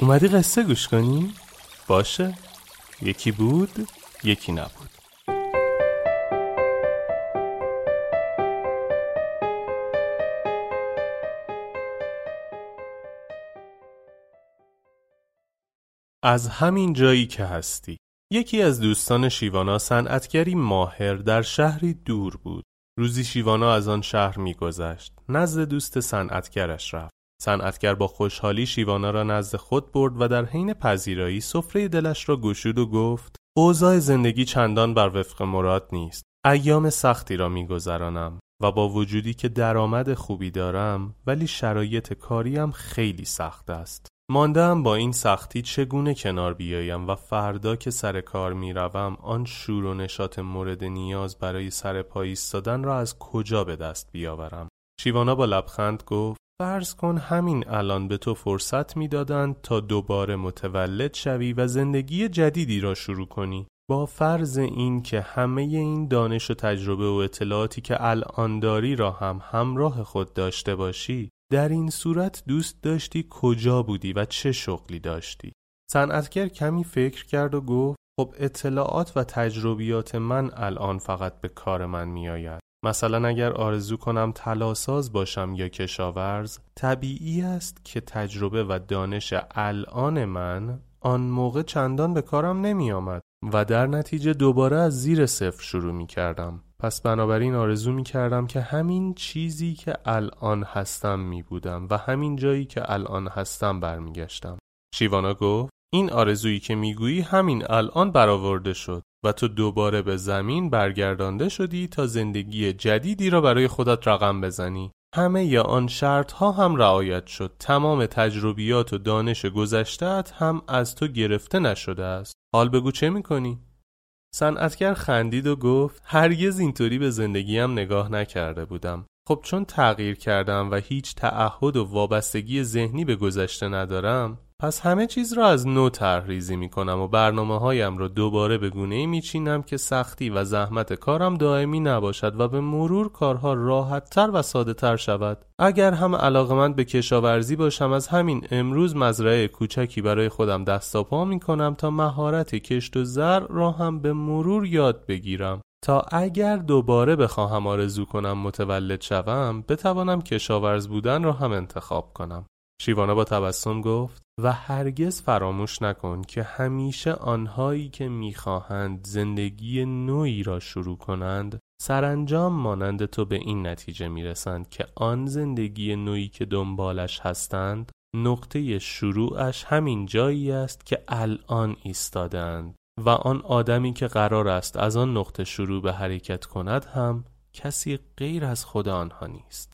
اومدی قصه گوش کنی؟ باشه. یکی بود یکی نبود. از همین جایی که هستی. یکی از دوستان شیوانا صنعتگری ماهر در شهری دور بود. روزی شیوانا از آن شهر میگذشت. نزد دوست صنعتگرش رفت. صنعتگر با خوشحالی شیوانا را نزد خود برد و در حین پذیرایی سفره دلش را گشود و گفت اوضاع زندگی چندان بر وفق مراد نیست. ایام سختی را میگذرانم و با وجودی که درآمد خوبی دارم ولی شرایط کاریم خیلی سخت است. ماندم با این سختی چگونه کنار بیایم و فردا که سر کار می‌روم آن شور و نشاط مورد نیاز برای سر پا ایستادن را از کجا به دست بیاورم؟ شیوانا با لبخند گفت فرض کن همین الان به تو فرصت می‌دادند تا دوباره متولد شوی و زندگی جدیدی را شروع کنی. با فرض این که همه این دانش و تجربه و اطلاعاتی که الان داری را هم همراه خود داشته باشی در این صورت دوست داشتی کجا بودی و چه شغلی داشتی. صنعتگر کمی فکر کرد و گفت خب اطلاعات و تجربیات من الان فقط به کار من میآید. مثلا اگر آرزو کنم تلاساز باشم یا کشاورز طبیعی است که تجربه و دانش الان من آن موقع چندان به کارم نمی آمد و در نتیجه دوباره از زیر صفر شروع می کردم پس بنابراین آرزو می کردم که همین چیزی که الان هستم می بودم و همین جایی که الان هستم برمیگشتم. شیوانا گفت این آرزویی که می‌گویی همین الان برآورده شد و تو دوباره به زمین برگردانده شدی تا زندگی جدیدی را برای خودت رقم بزنی. همه ی آن شرط ها هم رعایت شد. تمام تجربیات و دانش گذشتهت هم از تو گرفته نشده است. حال بگو چه می‌کنی؟ صنعتگر خندید و گفت هرگز اینطوری به زندگیم نگاه نکرده بودم. خب چون تغییر کردم و هیچ تعهد و وابستگی ذهنی به گذشته ندارم پس همه چیز را از نو طرحریزی می کنم و برنامه هایم را دوباره به گونه می چینم که سختی و زحمت کارم دائمی نباشد و به مرور کارها راحت تر و ساده تر شود. اگر هم علاقمند به کشاورزی باشم از همین امروز مزرعه کوچکی برای خودم دست پا می کنم تا مهارت کشت و زر را هم به مرور یاد بگیرم. تا اگر دوباره بخواهم آرزو کنم متولد شوم بتوانم کشاورز بودن را هم انتخاب کنم. شیوانا با تبسم گفت و هرگز فراموش نکن که همیشه آنهایی که می‌خواهند زندگی نوعی را شروع کنند سرانجام مانند تو به این نتیجه می‌رسند که آن زندگی نوعی که دنبالش هستند نقطه شروعش همین جایی است که الان ایستادند و آن آدمی که قرار است از آن نقطه شروع به حرکت کند هم کسی غیر از خود آنها نیست.